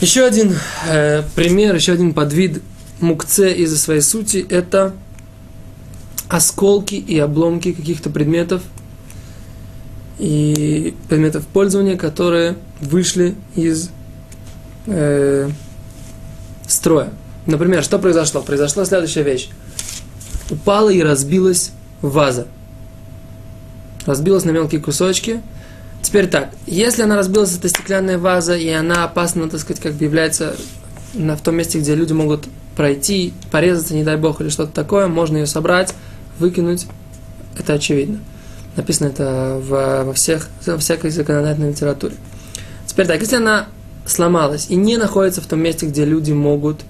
Еще один э, пример, еще один подвид мукце из-за своей сути – это осколки и обломки каких-то предметов и предметов пользования, которые вышли из э, строя. Например, что произошло? Произошла следующая вещь. Упала и разбилась ваза. Разбилась на мелкие кусочки. Теперь так, если она разбилась, это стеклянная ваза, и она опасна, так сказать, как бы является на, в том месте, где люди могут пройти, порезаться, не дай бог, или что-то такое, можно ее собрать, выкинуть. Это очевидно. Написано это в, во, всех, во всякой законодательной литературе. Теперь так, если она сломалась и не находится в том месте, где люди могут,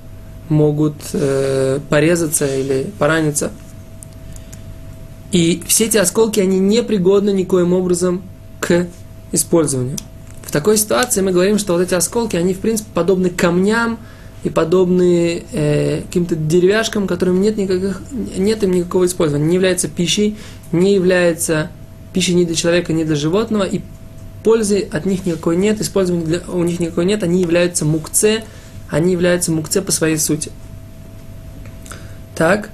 могут э, порезаться или пораниться, и все эти осколки, они не пригодны никоим образом к использованию. В такой ситуации мы говорим, что вот эти осколки, они в принципе подобны камням и подобны э, каким-то деревяшкам, которым нет, никаких, нет им никакого использования, не является пищей, не является пищей ни для человека, ни для животного, и пользы от них никакой нет, использования для, у них никакой нет, они являются мукце, они являются мукце по своей сути. Так,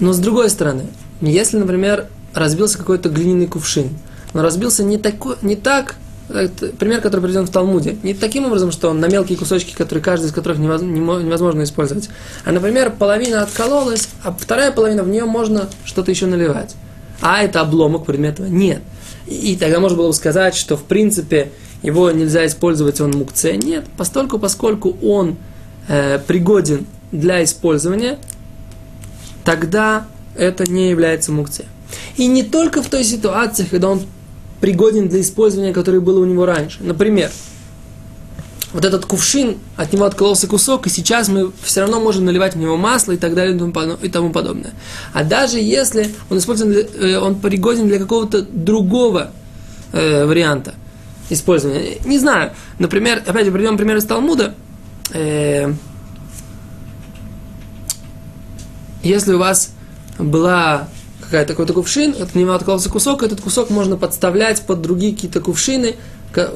но с другой стороны, если, например, разбился какой-то глиняный кувшин, но разбился не, такой, не так, это пример, который приведен в Талмуде, не таким образом, что он на мелкие кусочки, которые каждый из которых невозможно использовать, а, например, половина откололась, а вторая половина в нее можно что-то еще наливать. А это обломок предмета? Нет. И тогда можно было бы сказать, что в принципе его нельзя использовать, он мукце. Нет, постольку, поскольку он э, пригоден для использования, тогда это не является мукце. И не только в той ситуации, когда он пригоден для использования, которое было у него раньше. Например, вот этот кувшин, от него откололся кусок, и сейчас мы все равно можем наливать в него масло и так далее и тому подобное. А даже если он использован, э, он пригоден для какого-то другого э, варианта использования, не знаю, например, опять же, приведем пример из Талмуда, э, если у вас была какая-то какой-то кувшин, от него откололся кусок, этот кусок можно подставлять под другие какие-то кувшины,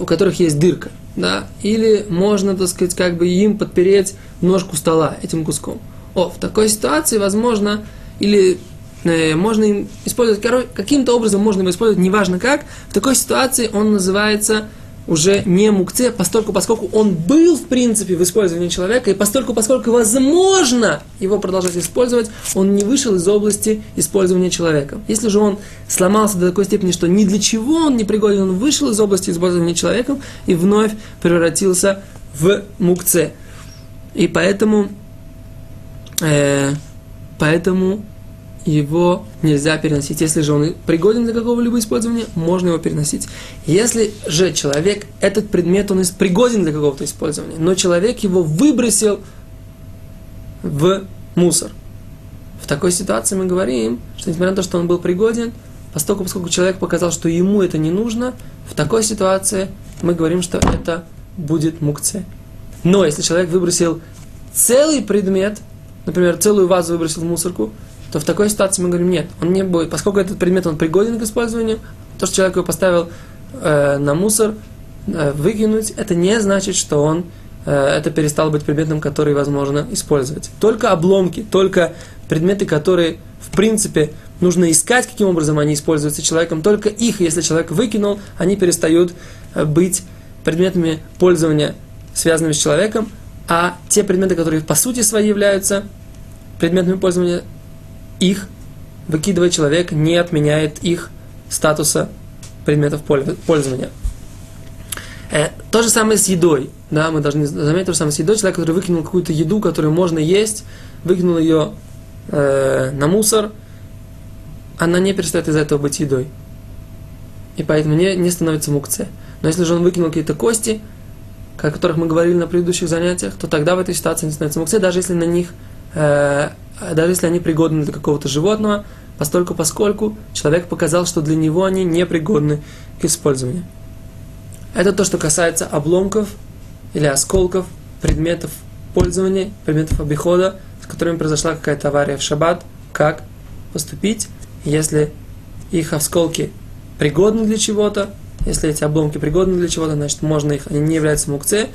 у которых есть дырка, да, или можно, так сказать, как бы им подпереть ножку стола этим куском. О, в такой ситуации, возможно, или э, можно им использовать, каким-то образом можно его использовать, неважно как, в такой ситуации он называется уже не мукце, постольку, поскольку он был, в принципе, в использовании человека, и постольку, поскольку возможно его продолжать использовать, он не вышел из области использования человека. Если же он сломался до такой степени, что ни для чего он не пригоден, он вышел из области использования человеком и вновь превратился в мукце. И поэтому, э, поэтому его нельзя переносить. Если же он пригоден для какого-либо использования, можно его переносить. Если же человек, этот предмет, он пригоден для какого-то использования, но человек его выбросил в мусор. В такой ситуации мы говорим, что несмотря на то, что он был пригоден, поскольку, поскольку человек показал, что ему это не нужно, в такой ситуации мы говорим, что это будет мукце. Но если человек выбросил целый предмет, например, целую вазу выбросил в мусорку, то в такой ситуации мы говорим, нет, он не будет, поскольку этот предмет он пригоден к использованию, то, что человек его поставил э, на мусор, э, выкинуть, это не значит, что он э, это перестал быть предметом, который возможно использовать. Только обломки, только предметы, которые в принципе нужно искать, каким образом они используются человеком, только их, если человек выкинул, они перестают э, быть предметами пользования, связанными с человеком, а те предметы, которые по сути своей являются предметами пользования, их выкидывает человек, не отменяет их статуса предметов пользования. Э, то же самое с едой. Да, мы должны заметить то же самое с едой. Человек, который выкинул какую-то еду, которую можно есть, выкинул ее э, на мусор, она не перестает из-за этого быть едой. И поэтому не, не становится мукце. Но если же он выкинул какие-то кости, о которых мы говорили на предыдущих занятиях, то тогда в этой ситуации не становится мукце, даже если на них э, даже если они пригодны для какого-то животного, постольку поскольку человек показал, что для него они не пригодны к использованию. Это то, что касается обломков или осколков предметов пользования, предметов обихода, с которыми произошла какая-то авария в шаббат, как поступить, если их осколки пригодны для чего-то, если эти обломки пригодны для чего-то, значит, можно их, они не являются мукце,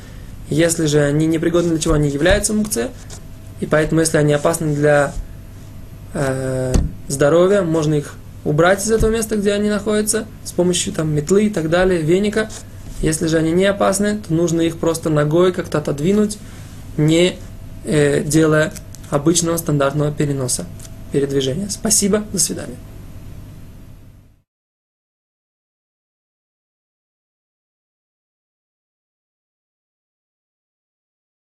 Если же они непригодны для чего, они являются мукце. И поэтому, если они опасны для э, здоровья, можно их убрать из этого места, где они находятся, с помощью там метлы и так далее, веника. Если же они не опасны, то нужно их просто ногой как-то отодвинуть, не э, делая обычного стандартного переноса, передвижения. Спасибо, до свидания.